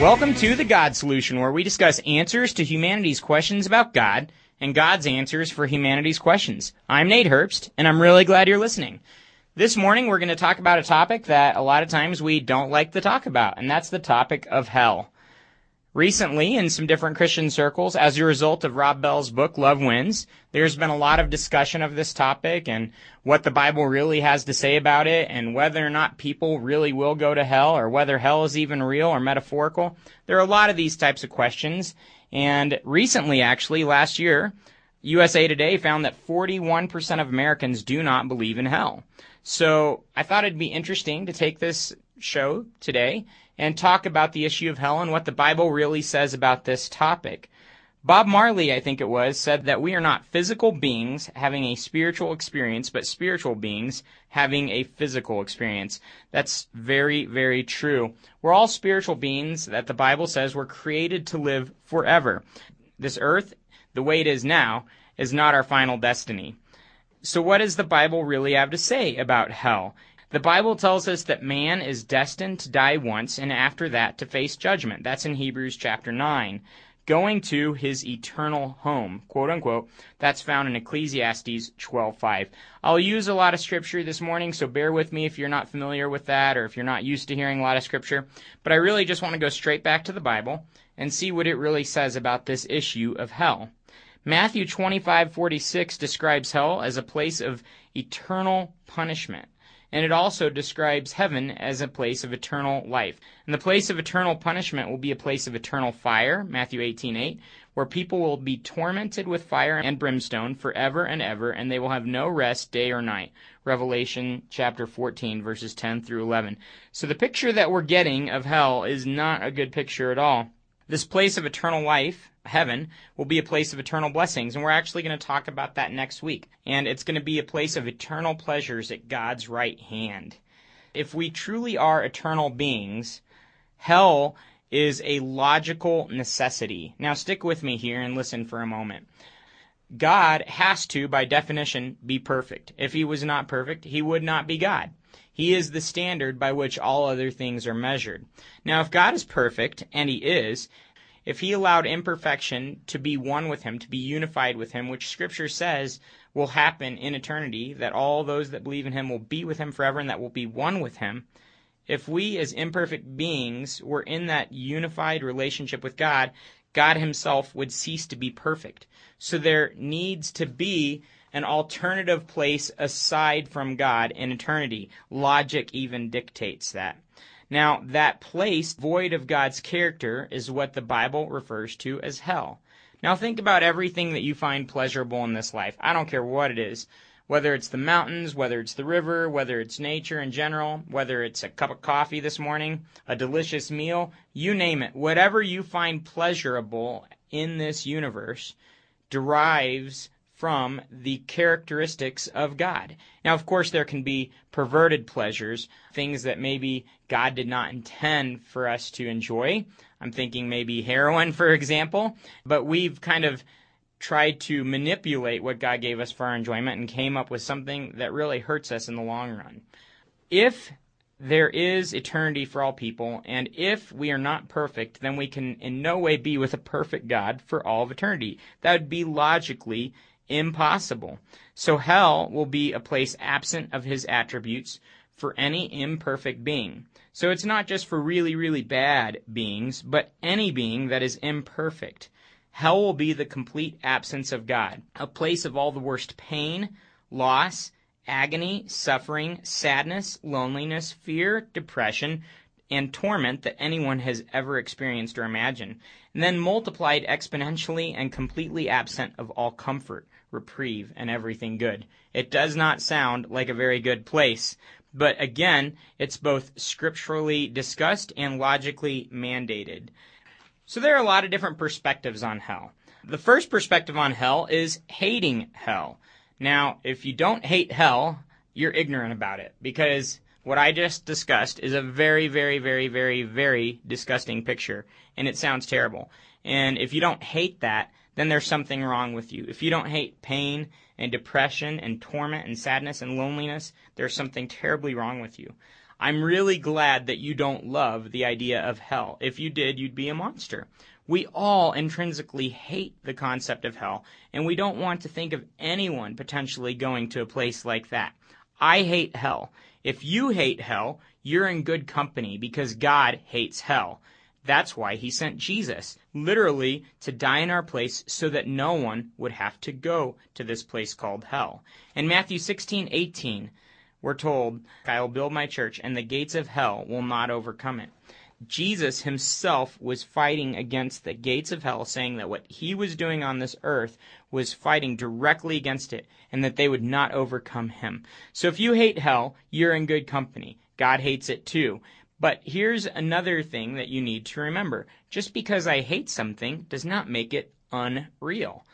Welcome to The God Solution, where we discuss answers to humanity's questions about God and God's answers for humanity's questions. I'm Nate Herbst, and I'm really glad you're listening. This morning, we're going to talk about a topic that a lot of times we don't like to talk about, and that's the topic of hell. Recently, in some different Christian circles, as a result of Rob Bell's book, Love Wins, there's been a lot of discussion of this topic and what the Bible really has to say about it and whether or not people really will go to hell or whether hell is even real or metaphorical. There are a lot of these types of questions. And recently, actually, last year, USA Today found that 41% of Americans do not believe in hell. So I thought it'd be interesting to take this show today and talk about the issue of hell and what the Bible really says about this topic. Bob Marley, I think it was, said that we are not physical beings having a spiritual experience, but spiritual beings having a physical experience. That's very, very true. We're all spiritual beings that the Bible says were created to live forever. This earth, the way it is now, is not our final destiny. So what does the Bible really have to say about hell? The Bible tells us that man is destined to die once and after that to face judgment. That's in Hebrews chapter 9. Going to his eternal home, quote unquote. That's found in Ecclesiastes 12:5. I'll use a lot of scripture this morning, so bear with me if you're not familiar with that or if you're not used to hearing a lot of scripture, but I really just want to go straight back to the Bible and see what it really says about this issue of hell. Matthew 25:46 describes hell as a place of eternal punishment and it also describes heaven as a place of eternal life. And the place of eternal punishment will be a place of eternal fire, Matthew 18:8, where people will be tormented with fire and brimstone forever and ever, and they will have no rest day or night. Revelation chapter 14 verses 10 through 11. So the picture that we're getting of hell is not a good picture at all. This place of eternal life, heaven, will be a place of eternal blessings, and we're actually going to talk about that next week. And it's going to be a place of eternal pleasures at God's right hand. If we truly are eternal beings, hell is a logical necessity. Now stick with me here and listen for a moment. God has to, by definition, be perfect. If he was not perfect, he would not be God. He is the standard by which all other things are measured. Now, if God is perfect, and He is, if He allowed imperfection to be one with Him, to be unified with Him, which Scripture says will happen in eternity, that all those that believe in Him will be with Him forever and that will be one with Him, if we as imperfect beings were in that unified relationship with God, God Himself would cease to be perfect. So there needs to be an alternative place aside from God in eternity. Logic even dictates that. Now, that place void of God's character is what the Bible refers to as hell. Now, think about everything that you find pleasurable in this life. I don't care what it is. Whether it's the mountains, whether it's the river, whether it's nature in general, whether it's a cup of coffee this morning, a delicious meal, you name it. Whatever you find pleasurable in this universe derives from the characteristics of God. Now, of course, there can be perverted pleasures, things that maybe God did not intend for us to enjoy. I'm thinking maybe heroin, for example, but we've kind of tried to manipulate what God gave us for our enjoyment and came up with something that really hurts us in the long run. If there is eternity for all people, and if we are not perfect, then we can in no way be with a perfect God for all of eternity. That would be logically impossible. So hell will be a place absent of his attributes for any imperfect being. So it's not just for really, really bad beings, but any being that is imperfect. Hell will be the complete absence of God, a place of all the worst pain, loss, agony, suffering, sadness, loneliness, fear, depression, and torment that anyone has ever experienced or imagined, and then multiplied exponentially and completely absent of all comfort, reprieve, and everything good. It does not sound like a very good place, but again, it's both scripturally discussed and logically mandated. So there are a lot of different perspectives on hell. The first perspective on hell is hating hell. Now, if you don't hate hell, you're ignorant about it because what I just discussed is a very, very, very, very, very disgusting picture, and it sounds terrible. And if you don't hate that, then there's something wrong with you. If you don't hate pain and depression and torment and sadness and loneliness, there's something terribly wrong with you. I'm really glad that you don't love the idea of hell. If you did, you'd be a monster. We all intrinsically hate the concept of hell, and we don't want to think of anyone potentially going to a place like that. I hate hell. If you hate hell, you're in good company because God hates hell. That's why he sent Jesus, literally to die in our place so that no one would have to go to this place called hell. In Matthew 16:18, we're told, I will build my church and the gates of hell will not overcome it. Jesus himself was fighting against the gates of hell, saying that what he was doing on this earth was fighting directly against it, and that they would not overcome him. So if you hate hell, you're in good company. God hates it too. But here's another thing that you need to remember. Just because I hate something does not make it unreal.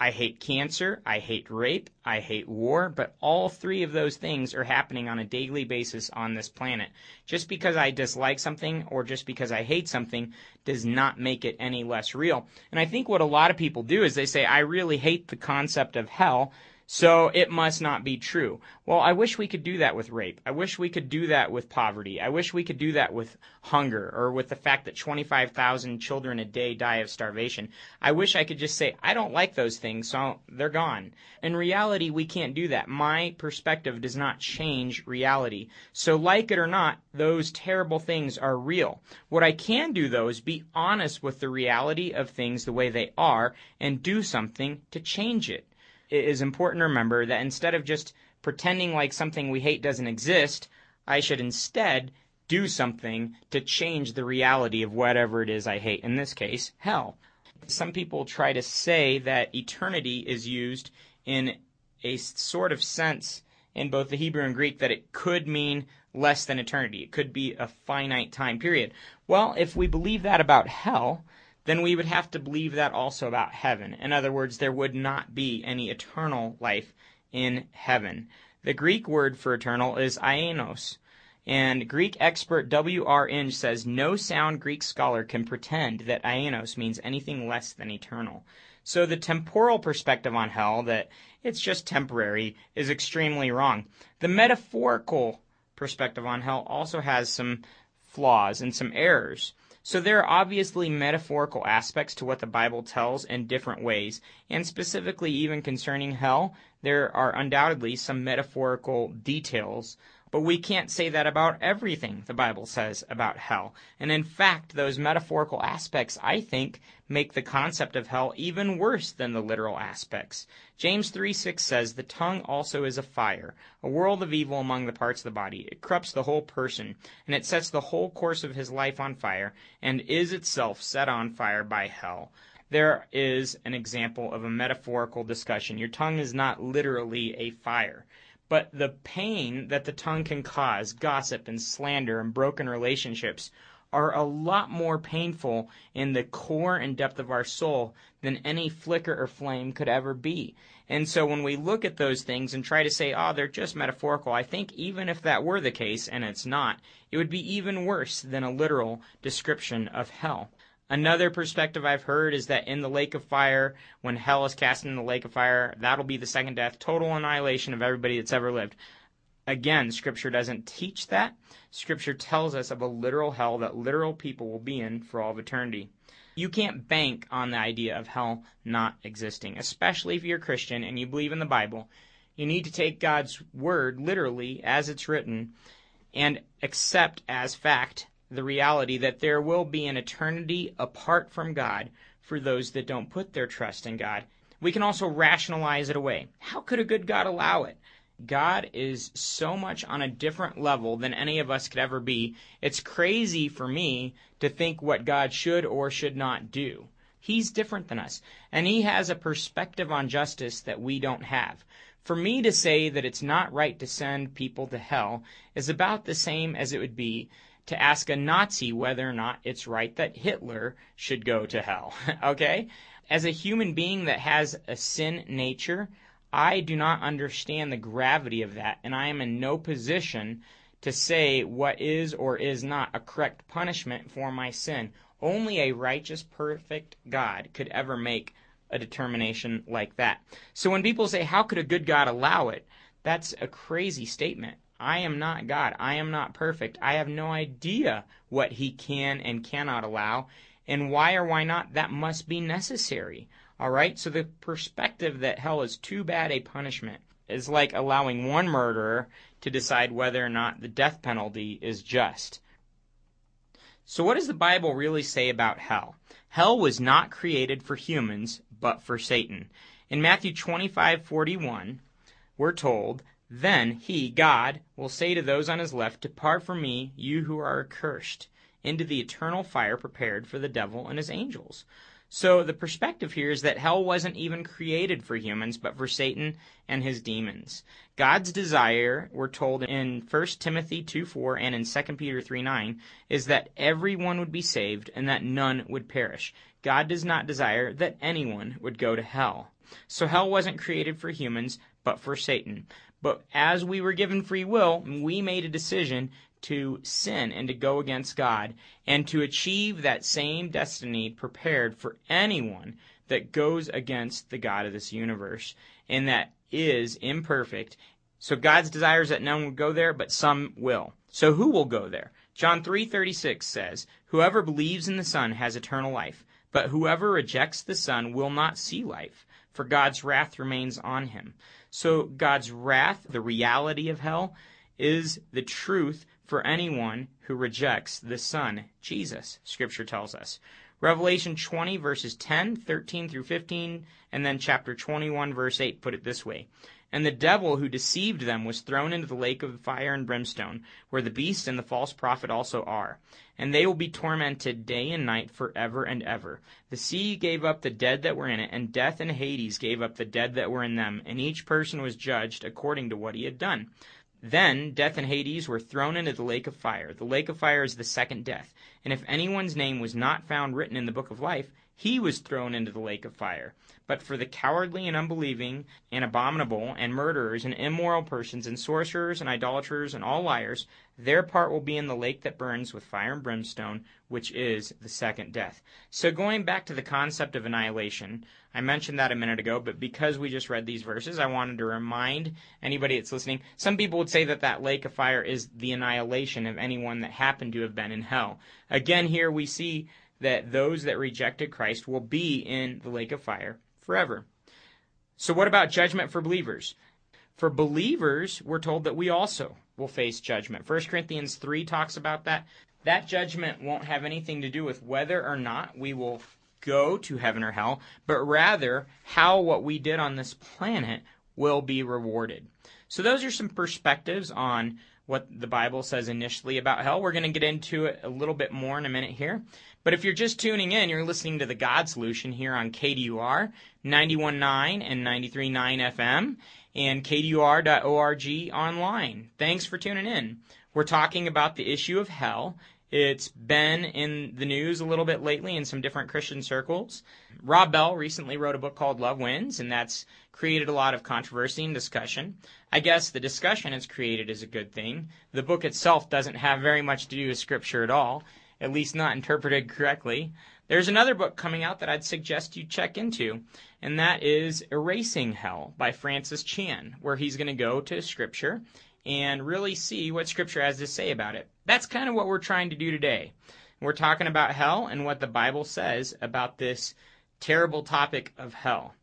I hate cancer, I hate rape, I hate war, but all three of those things are happening on a daily basis on this planet. Just because I dislike something or just because I hate something does not make it any less real. And I think what a lot of people do is they say, I really hate the concept of hell, so it must not be true. Well, I wish we could do that with rape. I wish we could do that with poverty. I wish we could do that with hunger or with the fact that 25,000 children a day die of starvation. I wish I could just say, I don't like those things, so they're gone. In reality, we can't do that. My perspective does not change reality. So like it or not, those terrible things are real. What I can do though is be honest with the reality of things the way they are and do something to change it it is important to remember that instead of just pretending like something we hate doesn't exist, I should instead do something to change the reality of whatever it is I hate. In this case, hell. Some people try to say that eternity is used in a sort of sense in both the Hebrew and Greek that it could mean less than eternity. It could be a finite time period. Well, if we believe that about hell, then we would have to believe that also about heaven. In other words, there would not be any eternal life in heaven. The Greek word for eternal is aionios. And Greek expert W.R. Inge says no sound Greek scholar can pretend that aionios means anything less than eternal. So the temporal perspective on hell, that it's just temporary, is extremely wrong. The metaphorical perspective on hell also has some flaws and some errors. So there are obviously metaphorical aspects to what the Bible tells in different ways, and specifically even concerning hell, there are undoubtedly some metaphorical details but we can't say that about everything the Bible says about hell. And in fact, those metaphorical aspects, I think, make the concept of hell even worse than the literal aspects. James 3 6 says, The tongue also is a fire, a world of evil among the parts of the body. It corrupts the whole person, and it sets the whole course of his life on fire, and is itself set on fire by hell there is an example of a metaphorical discussion. Your tongue is not literally a fire. But the pain that the tongue can cause, gossip and slander and broken relationships, are a lot more painful in the core and depth of our soul than any flicker or flame could ever be. And so when we look at those things and try to say, oh, they're just metaphorical, I think even if that were the case, and it's not, it would be even worse than a literal description of hell. Another perspective I've heard is that in the lake of fire, when hell is cast in the lake of fire, that'll be the second death, total annihilation of everybody that's ever lived. Again, Scripture doesn't teach that. Scripture tells us of a literal hell that literal people will be in for all of eternity. You can't bank on the idea of hell not existing, especially if you're a Christian and you believe in the Bible. You need to take God's word literally as it's written and accept as fact the reality that there will be an eternity apart from God for those that don't put their trust in God. We can also rationalize it away. How could a good God allow it? God is so much on a different level than any of us could ever be. It's crazy for me to think what God should or should not do. He's different than us, and He has a perspective on justice that we don't have. For me to say that it's not right to send people to hell is about the same as it would be to ask a Nazi whether or not it's right that Hitler should go to hell. okay? As a human being that has a sin nature, I do not understand the gravity of that, and I am in no position to say what is or is not a correct punishment for my sin. Only a righteous, perfect God could ever make a determination like that. So when people say, How could a good God allow it? That's a crazy statement. I am not God. I am not perfect. I have no idea what He can and cannot allow, and why or why not that must be necessary. All right? So the perspective that hell is too bad a punishment is like allowing one murderer to decide whether or not the death penalty is just. So what does the Bible really say about hell? Hell was not created for humans, but for Satan. In Matthew 25:41, we're told, "Then he, God, will say to those on his left, Depart from me, you who are accursed, into the eternal fire prepared for the devil and his angels." So the perspective here is that hell wasn't even created for humans, but for Satan and his demons. God's desire, we're told in 1 Timothy 2:4 and in 2 Peter 3:9, is that everyone would be saved and that none would perish. God does not desire that anyone would go to hell. So hell wasn't created for humans, but for Satan. But as we were given free will, we made a decision to sin and to go against God and to achieve that same destiny prepared for anyone that goes against the God of this universe and that is imperfect. So God's desire is that none would go there, but some will. So who will go there? John 3:36 says, "Whoever believes in the Son has eternal life, but whoever rejects the Son will not see life, for God's wrath remains on him." So God's wrath, the reality of hell, is the truth for anyone who rejects the Son, Jesus, Scripture tells us. Revelation 20, verses 10, 13 through 15, and then chapter 21, verse 8 put it this way. And the devil who deceived them was thrown into the lake of fire and brimstone, where the beast and the false prophet also are. And they will be tormented day and night forever and ever. The sea gave up the dead that were in it, and death and Hades gave up the dead that were in them, and each person was judged according to what he had done. Then death and Hades were thrown into the lake of fire. The lake of fire is the second death. And if anyone's name was not found written in the book of life, he was thrown into the lake of fire. But for the cowardly and unbelieving, and abominable, and murderers, and immoral persons, and sorcerers, and idolaters, and all liars, their part will be in the lake that burns with fire and brimstone, which is the second death. So going back to the concept of annihilation, I mentioned that a minute ago, but because we just read these verses, I wanted to remind anybody that's listening. Some people would say that that lake of fire is the annihilation of anyone that happened to have been in hell. Again, here we see that those that rejected Christ will be in the lake of fire forever. So, what about judgment for believers? For believers, we're told that we also will face judgment. 1 Corinthians 3 talks about that. That judgment won't have anything to do with whether or not we will go to heaven or hell, but rather how what we did on this planet will be rewarded. So, those are some perspectives on what the Bible says initially about hell. We're going to get into it a little bit more in a minute here. But if you're just tuning in, you're listening to the God Solution here on KDUR 91.9 and 93.9 FM and KDUR.org online. Thanks for tuning in. We're talking about the issue of hell it's been in the news a little bit lately in some different Christian circles. Rob Bell recently wrote a book called Love Wins, and that's created a lot of controversy and discussion. I guess the discussion it's created is a good thing. The book itself doesn't have very much to do with Scripture at all, at least not interpreted correctly. There's another book coming out that I'd suggest you check into, and that is Erasing Hell by Francis Chan, where he's going to go to Scripture and really see what Scripture has to say about it. That's kind of what we're trying to do today. We're talking about hell and what the Bible says about this terrible topic of hell.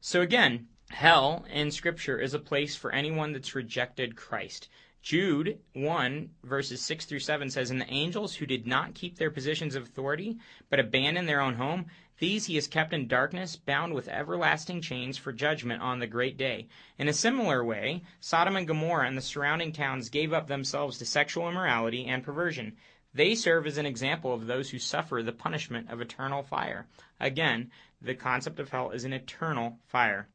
So again, hell in Scripture is a place for anyone that's rejected Christ. Jude 1, verses 6 through 7 says, And the angels who did not keep their positions of authority, but abandoned their own home, these he has kept in darkness, bound with everlasting chains for judgment on the great day. In a similar way, Sodom and Gomorrah and the surrounding towns gave up themselves to sexual immorality and perversion. They serve as an example of those who suffer the punishment of eternal fire. Again, the concept of hell is an eternal fire.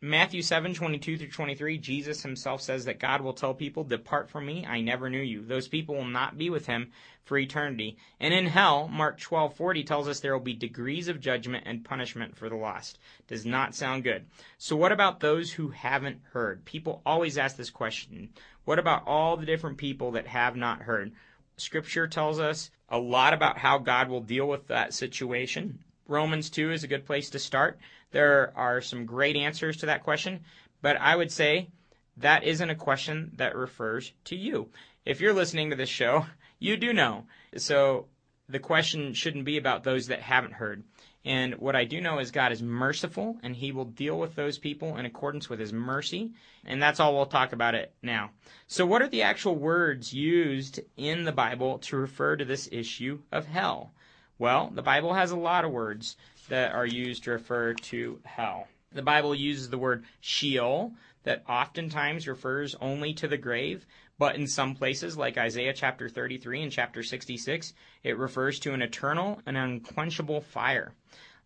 Matthew 7, 22 through 23, Jesus himself says that God will tell people, Depart from me, I never knew you. Those people will not be with him for eternity. And in hell, Mark 12, 40 tells us there will be degrees of judgment and punishment for the lost. Does not sound good. So what about those who haven't heard? People always ask this question. What about all the different people that have not heard? Scripture tells us a lot about how God will deal with that situation. Romans 2 is a good place to start. There are some great answers to that question, but I would say that isn't a question that refers to you. If you're listening to this show, you do know. So the question shouldn't be about those that haven't heard. And what I do know is God is merciful and he will deal with those people in accordance with his mercy. And that's all we'll talk about it now. So what are the actual words used in the Bible to refer to this issue of hell? Well, the Bible has a lot of words that are used to refer to hell. The Bible uses the word Sheol that oftentimes refers only to the grave, but in some places, like Isaiah chapter 33 and chapter 66, it refers to an eternal and unquenchable fire.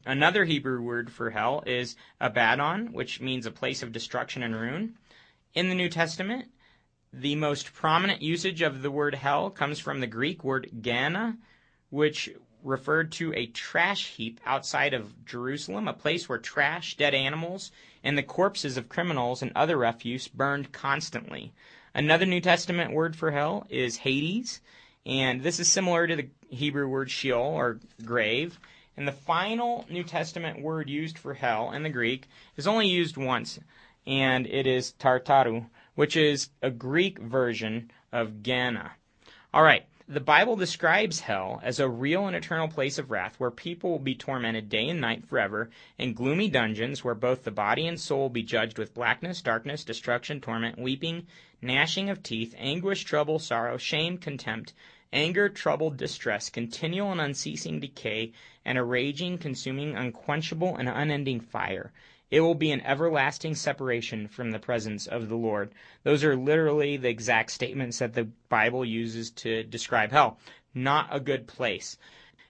Another Hebrew word for hell is Abaddon, which means a place of destruction and ruin. In the New Testament, the most prominent usage of the word hell comes from the Greek word Gehenna, which referred to a trash heap outside of Jerusalem, a place where trash, dead animals, and the corpses of criminals and other refuse burned constantly. Another New Testament word for hell is Hades, and this is similar to the Hebrew word Sheol or grave. And the final New Testament word used for hell in the Greek is only used once, and it is Tartaru, which is a Greek version of Gehenna. All right, the Bible describes hell as a real and eternal place of wrath where people will be tormented day and night forever in gloomy dungeons where both the body and soul will be judged with blackness, darkness, destruction, torment, weeping, gnashing of teeth, anguish, trouble, sorrow, shame, contempt, anger, trouble, distress, continual and unceasing decay, and a raging, consuming, unquenchable, and unending fire. It will be an everlasting separation from the presence of the Lord. Those are literally the exact statements that the Bible uses to describe hell. Not a good place.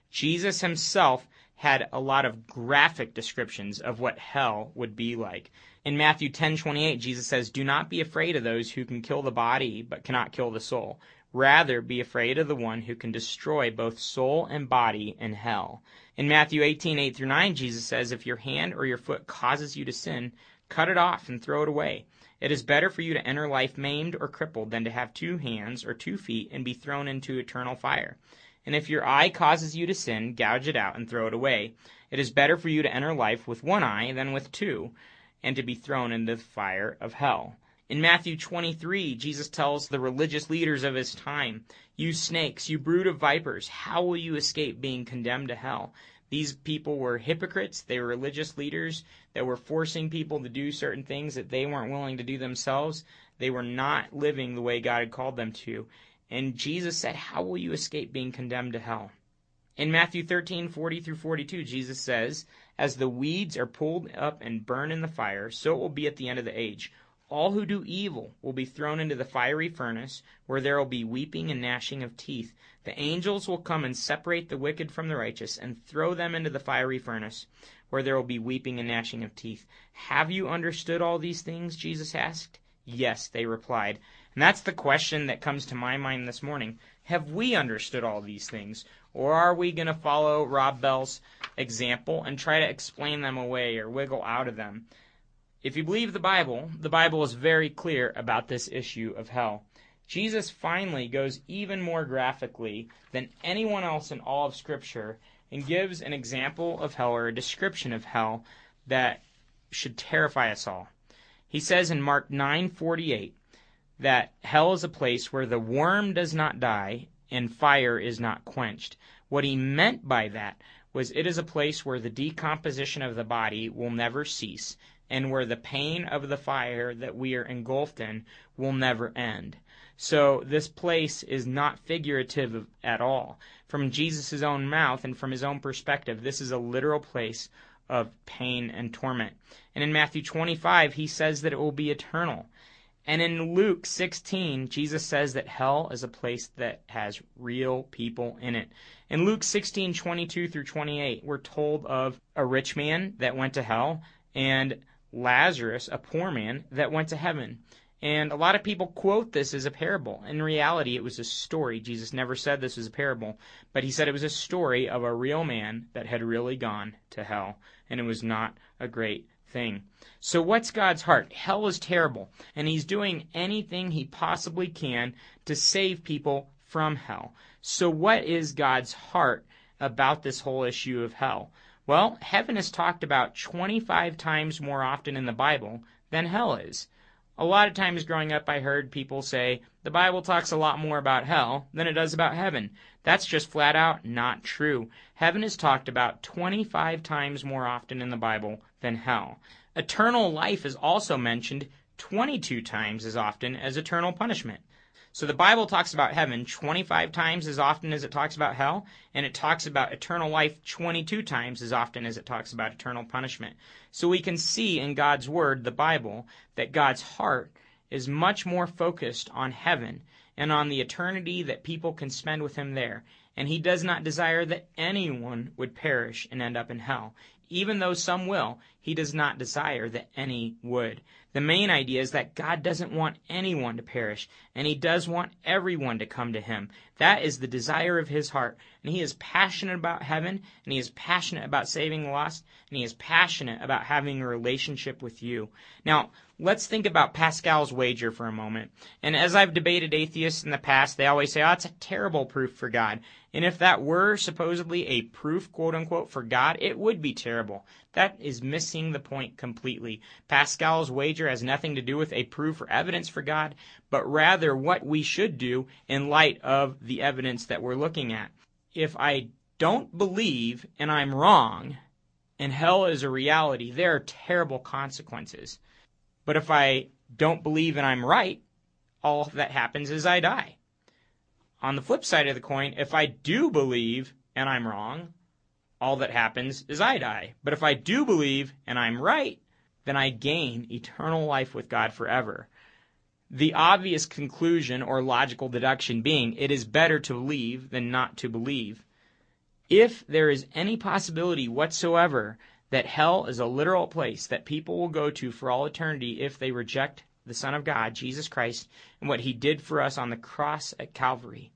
Jesus himself had a lot of graphic descriptions of what hell would be like. In Matthew 10:28, Jesus says, "Do not be afraid of those who can kill the body but cannot kill the soul. Rather be afraid of the one who can destroy both soul and body in hell." In Matthew 18:8 through 9, Jesus says, If your hand or your foot causes you to sin, cut it off and throw it away. It is better for you to enter life maimed or crippled than to have two hands or two feet and be thrown into eternal fire. And if your eye causes you to sin, gouge it out and throw it away. It is better for you to enter life with one eye than with two, and to be thrown into the fire of hell. In Matthew 23, Jesus tells the religious leaders of his time, You snakes, you brood of vipers, how will you escape being condemned to hell? These people were hypocrites. They were religious leaders that were forcing people to do certain things that they weren't willing to do themselves. They were not living the way God had called them to. And Jesus said, How will you escape being condemned to hell? In Matthew 13, 40 through 42, Jesus says, As the weeds are pulled up and burned in the fire, so it will be at the end of the age. All who do evil will be thrown into the fiery furnace, where there will be weeping and gnashing of teeth. The angels will come and separate the wicked from the righteous, and throw them into the fiery furnace, where there will be weeping and gnashing of teeth. Have you understood all these things? Jesus asked. Yes, they replied. And that's the question that comes to my mind this morning. Have we understood all these things? Or are we going to follow Rob Bell's example and try to explain them away or wiggle out of them? If you believe the Bible, the Bible is very clear about this issue of hell. Jesus finally goes even more graphically than anyone else in all of Scripture and gives an example of hell or a description of hell that should terrify us all. He says in Mark 9:48 that hell is a place where the worm does not die and fire is not quenched. What he meant by that was it is a place where the decomposition of the body will never cease and where the pain of the fire that we are engulfed in will never end. So this place is not figurative at all. From Jesus' own mouth and from his own perspective, this is a literal place of pain and torment. And in Matthew 25, he says that it will be eternal. And in Luke 16, Jesus says that hell is a place that has real people in it. In Luke 16, 22 through 28, we're told of a rich man that went to hell and Lazarus, a poor man, that went to heaven. And a lot of people quote this as a parable. In reality, it was a story. Jesus never said this was a parable, but he said it was a story of a real man that had really gone to hell, and it was not a great thing. So, what's God's heart? Hell is terrible, and he's doing anything he possibly can to save people from hell. So, what is God's heart about this whole issue of hell? Well, heaven is talked about 25 times more often in the Bible than hell is. A lot of times growing up, I heard people say, the Bible talks a lot more about hell than it does about heaven. That's just flat out not true. Heaven is talked about 25 times more often in the Bible than hell. Eternal life is also mentioned 22 times as often as eternal punishment. So the Bible talks about heaven 25 times as often as it talks about hell, and it talks about eternal life 22 times as often as it talks about eternal punishment. So we can see in God's Word, the Bible, that God's heart is much more focused on heaven and on the eternity that people can spend with Him there. And He does not desire that anyone would perish and end up in hell. Even though some will, He does not desire that any would. The main idea is that God doesn't want anyone to perish, and He does want everyone to come to Him. That is the desire of His heart. And He is passionate about heaven, and He is passionate about saving the lost, and He is passionate about having a relationship with you. Now, let's think about Pascal's wager for a moment. And as I've debated atheists in the past, they always say, oh, it's a terrible proof for God. And if that were supposedly a proof, quote unquote, for God, it would be terrible. That is missing the point completely. Pascal's wager has nothing to do with a proof or evidence for God, but rather what we should do in light of the evidence that we're looking at. If I don't believe and I'm wrong, and hell is a reality, there are terrible consequences. But if I don't believe and I'm right, all that happens is I die. On the flip side of the coin, if I do believe and I'm wrong, all that happens is I die. But if I do believe and I'm right, then I gain eternal life with God forever. The obvious conclusion or logical deduction being it is better to believe than not to believe. If there is any possibility whatsoever that hell is a literal place that people will go to for all eternity if they reject the Son of God, Jesus Christ, and what he did for us on the cross at Calvary,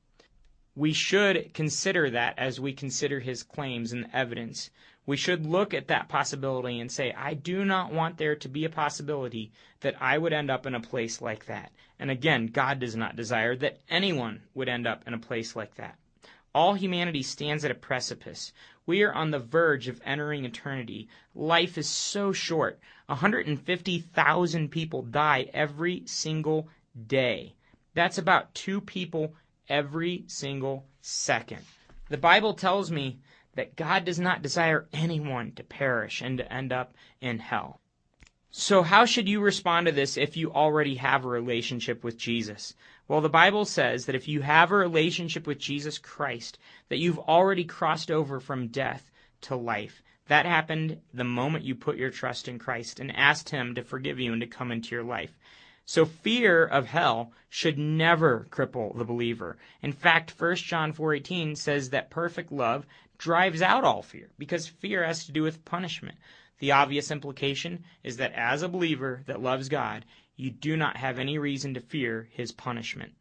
we should consider that as we consider his claims and evidence. We should look at that possibility and say, I do not want there to be a possibility that I would end up in a place like that. And again, God does not desire that anyone would end up in a place like that. All humanity stands at a precipice. We are on the verge of entering eternity. Life is so short. 150,000 people die every single day. That's about two people every single second. The Bible tells me that God does not desire anyone to perish and to end up in hell. So, how should you respond to this if you already have a relationship with Jesus? Well, the Bible says that if you have a relationship with Jesus Christ, that you've already crossed over from death to life. That happened the moment you put your trust in Christ and asked Him to forgive you and to come into your life. So fear of hell should never cripple the believer. In fact, 1 John 4:18 says that perfect love drives out all fear because fear has to do with punishment. The obvious implication is that as a believer that loves God, you do not have any reason to fear his punishment.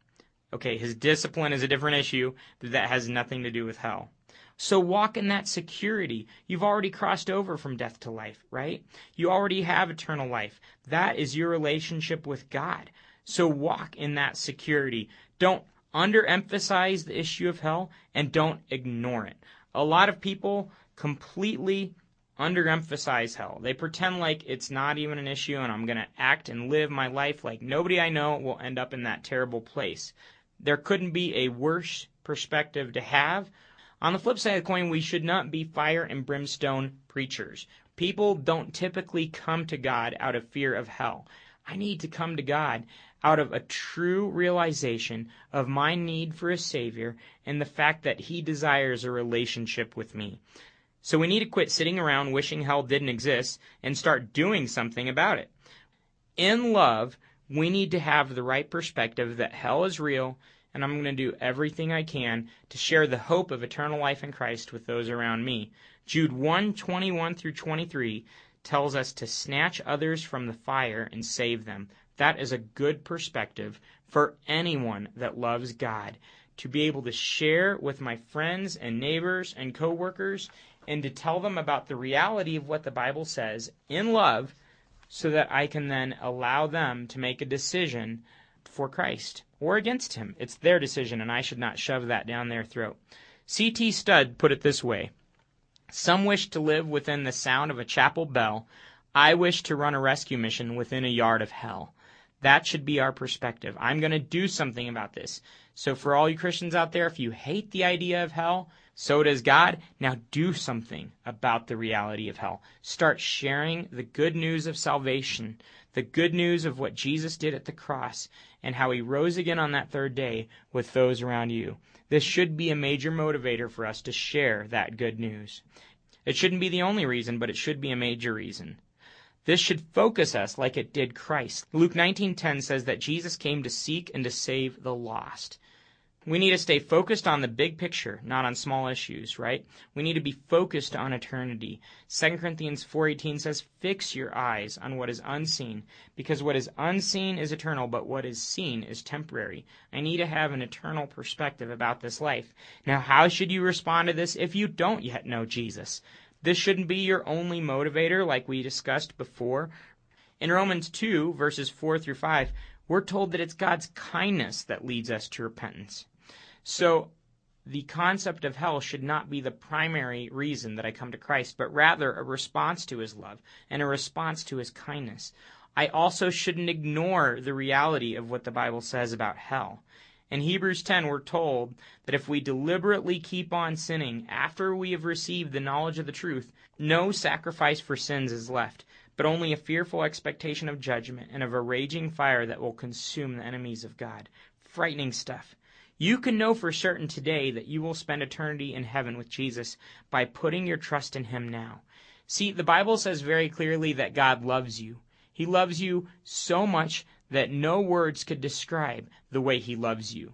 Okay, his discipline is a different issue that has nothing to do with hell. So walk in that security. You've already crossed over from death to life, right? You already have eternal life. That is your relationship with God. So walk in that security. Don't underemphasize the issue of hell and don't ignore it. A lot of people completely underemphasize hell. They pretend like it's not even an issue and I'm going to act and live my life like nobody I know will end up in that terrible place. There couldn't be a worse perspective to have on the flip side of the coin, we should not be fire and brimstone preachers. People don't typically come to God out of fear of hell. I need to come to God out of a true realization of my need for a Savior and the fact that He desires a relationship with me. So we need to quit sitting around wishing hell didn't exist and start doing something about it. In love, we need to have the right perspective that hell is real and I'm going to do everything I can to share the hope of eternal life in Christ with those around me. Jude 1 21 through 23 tells us to snatch others from the fire and save them. That is a good perspective for anyone that loves God. To be able to share with my friends and neighbors and coworkers and to tell them about the reality of what the Bible says in love so that I can then allow them to make a decision for Christ or against him. It's their decision, and I should not shove that down their throat. C.T. Studd put it this way Some wish to live within the sound of a chapel bell. I wish to run a rescue mission within a yard of hell. That should be our perspective. I'm going to do something about this. So for all you Christians out there, if you hate the idea of hell, so does God. Now do something about the reality of hell. Start sharing the good news of salvation, the good news of what Jesus did at the cross, and how he rose again on that third day with those around you. This should be a major motivator for us to share that good news. It shouldn't be the only reason, but it should be a major reason. This should focus us like it did Christ. Luke 19:10 says that Jesus came to seek and to save the lost. We need to stay focused on the big picture, not on small issues, right? We need to be focused on eternity. 2 Corinthians 4:18 says, "Fix your eyes on what is unseen, because what is unseen is eternal, but what is seen is temporary." I need to have an eternal perspective about this life. Now, how should you respond to this if you don't yet know Jesus? This shouldn't be your only motivator like we discussed before. In Romans 2 verses 4 through 5, we're told that it's God's kindness that leads us to repentance. So the concept of hell should not be the primary reason that I come to Christ, but rather a response to his love and a response to his kindness. I also shouldn't ignore the reality of what the Bible says about hell. In Hebrews 10, we're told that if we deliberately keep on sinning after we have received the knowledge of the truth, no sacrifice for sins is left, but only a fearful expectation of judgment and of a raging fire that will consume the enemies of God. Frightening stuff. You can know for certain today that you will spend eternity in heaven with Jesus by putting your trust in Him now. See, the Bible says very clearly that God loves you. He loves you so much that no words could describe the way He loves you.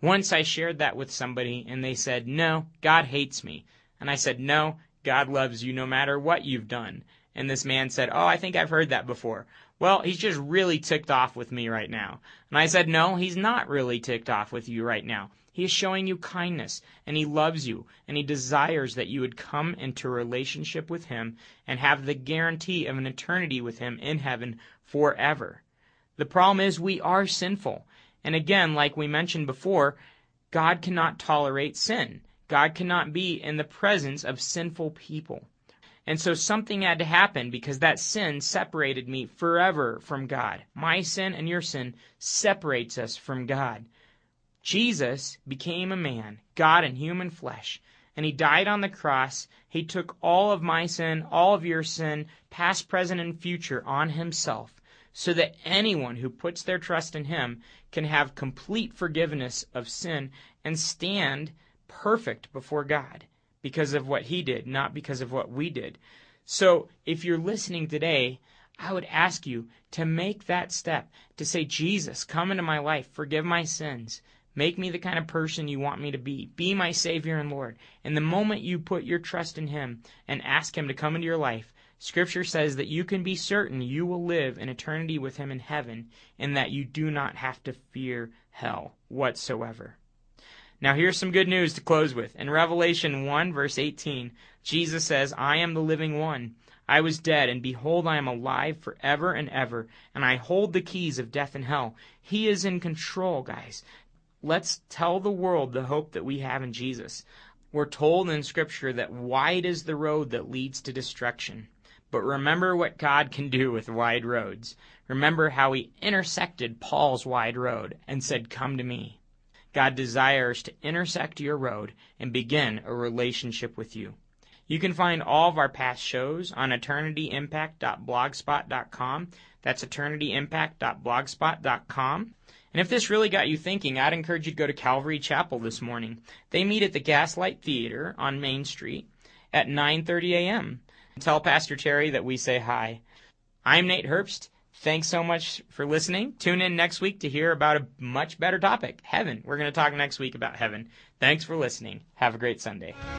Once I shared that with somebody and they said, No, God hates me. And I said, No, God loves you no matter what you've done. And this man said, Oh, I think I've heard that before. Well, he's just really ticked off with me right now. And I said, No, he's not really ticked off with you right now. He is showing you kindness, and he loves you, and he desires that you would come into relationship with him and have the guarantee of an eternity with him in heaven forever. The problem is we are sinful. And again, like we mentioned before, God cannot tolerate sin. God cannot be in the presence of sinful people. And so something had to happen because that sin separated me forever from God. My sin and your sin separates us from God. Jesus became a man, God in human flesh, and he died on the cross. He took all of my sin, all of your sin, past, present, and future on himself so that anyone who puts their trust in him can have complete forgiveness of sin and stand perfect before God because of what he did, not because of what we did. So if you're listening today, I would ask you to make that step to say, Jesus, come into my life, forgive my sins. Make me the kind of person you want me to be. Be my Savior and Lord. And the moment you put your trust in Him and ask Him to come into your life, Scripture says that you can be certain you will live in eternity with Him in heaven and that you do not have to fear hell whatsoever. Now here's some good news to close with. In Revelation 1 verse 18, Jesus says, I am the living one. I was dead, and behold, I am alive forever and ever, and I hold the keys of death and hell. He is in control, guys. Let's tell the world the hope that we have in Jesus. We're told in Scripture that wide is the road that leads to destruction. But remember what God can do with wide roads. Remember how He intersected Paul's wide road and said, Come to me. God desires to intersect your road and begin a relationship with you. You can find all of our past shows on eternityimpact.blogspot.com. That's eternityimpact.blogspot.com. And if this really got you thinking, I'd encourage you to go to Calvary Chapel this morning. They meet at the Gaslight Theater on Main Street at 9:30 a.m. Tell Pastor Terry that we say hi. I'm Nate Herbst. Thanks so much for listening. Tune in next week to hear about a much better topic heaven. We're going to talk next week about heaven. Thanks for listening. Have a great Sunday.